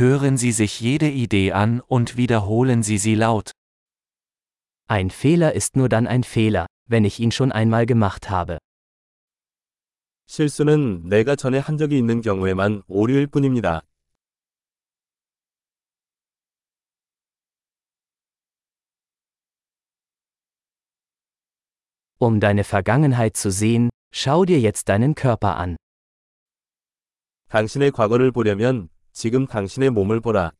Hören Sie sich jede Idee an und wiederholen Sie sie laut. Ein Fehler ist nur dann ein Fehler, wenn ich ihn schon einmal gemacht habe. 실수는 내가 전에 한 적이 있는 경우에만 오류일 뿐입니다. Um deine Vergangenheit zu sehen, schau dir jetzt deinen Körper an. 당신의 과거를 보려면 지금 당신의 몸을 보라.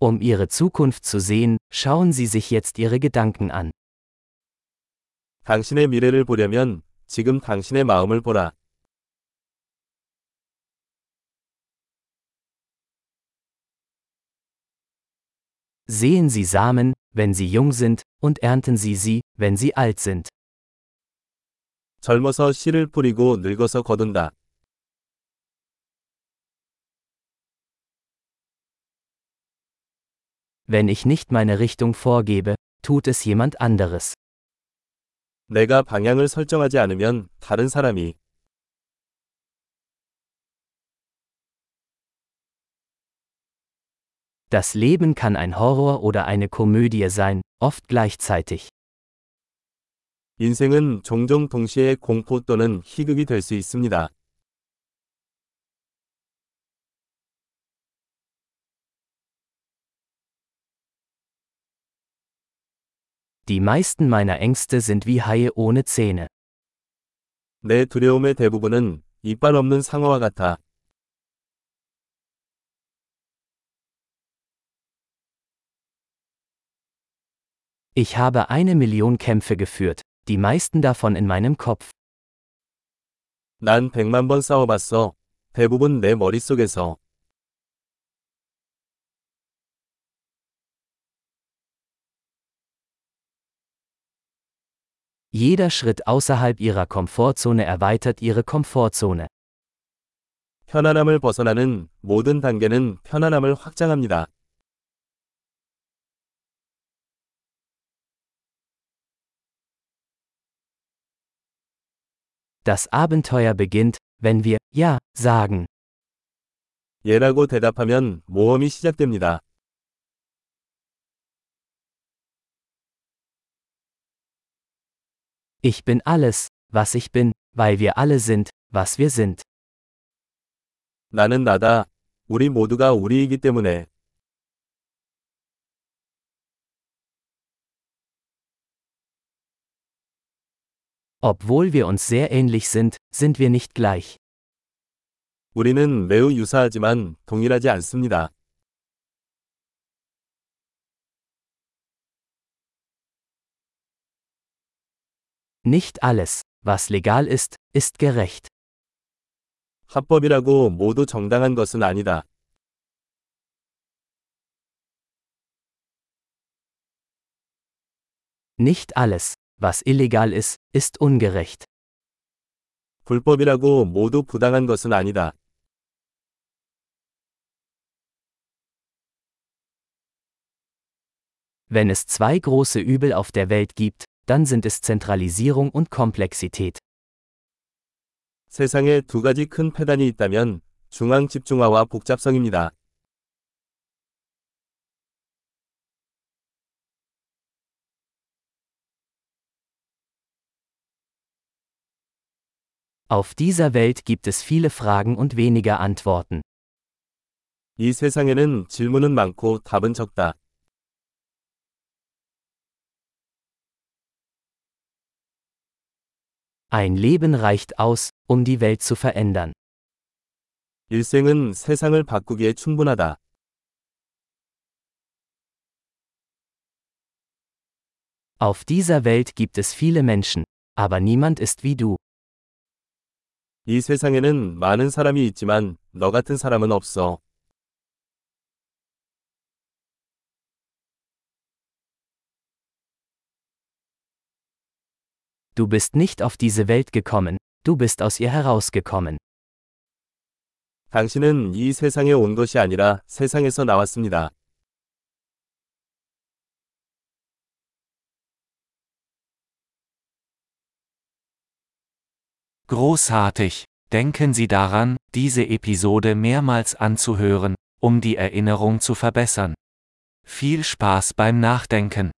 Um ihre Zukunft zu sehen, schauen Sie sich jetzt Ihre Gedanken an. 당신의 미래를 보려면 지금 당신의 마음을 보라. Sehen Sie Samen, wenn sie jung sind, und ernten Sie sie, wenn sie alt sind. 젊어서 씨를 뿌리고 늙어서 거둔다. Wenn ich nicht meine Richtung vorgebe, tut es jemand anderes. 내가 방향을 설정하지 않으면 다른 사람이 Das Leben kann ein Horror oder eine Komödie sein, oft gleichzeitig. 인생은 종종 동시에 공포 또는 희극이 될 수 있습니다. Die meisten meiner Ängste sind wie Haie ohne Zähne. 내 두려움의 대부분은 이빨 없는 상어와 같아. Ich habe eine Million Kämpfe geführt, die meisten davon in meinem Kopf. 난 백만 번 싸워봤어. 대부분 내 머릿속에서. Jeder Schritt außerhalb ihrer Komfortzone erweitert ihre Komfortzone. 편안함을 벗어나는 모든 단계는 편안함을 확장합니다. Das Abenteuer beginnt, wenn wir Ja sagen. 예라고 대답하면 모험이 시작됩니다. Ich bin alles, was ich bin, weil wir alle sind, was wir sind. 나는 나다. 우리 모두가 우리이기 때문에. Obwohl wir uns sehr ähnlich sind, sind wir nicht gleich. 우리는 매우 유사하지만 동일하지 않습니다. Nicht alles, was legal ist, ist gerecht. 합법이라고 모두 정당한 것은 아니다. Nicht alles, was illegal ist, ist ungerecht. 불법이라고 모두 부당한 것은 아니다. Wenn es zwei große Übel auf der Welt gibt, dann sind es Zentralisierung und Komplexität. 세상에 두 가지 큰 폐단이 있다면 중앙 집중화와 복잡성입니다. Auf dieser Welt gibt es viele Fragen und weniger Antworten. 이 세상에는 질문은 많고 답은 적다. Ein Leben reicht aus, um die Welt zu verändern. 일생은 세상을 바꾸기에 충분하다. Auf dieser Welt gibt es viele Menschen, aber niemand ist wie du. 이 세상에는 많은 사람이 있지만 너 같은 사람은 없어. Du bist nicht auf diese Welt gekommen, du bist aus ihr herausgekommen. 당신은 이 세상에 온 것이 아니라 세상에서 나왔습니다. Großartig! Denken Sie daran, diese Episode mehrmals anzuhören, um die Erinnerung zu verbessern. Viel Spaß beim Nachdenken!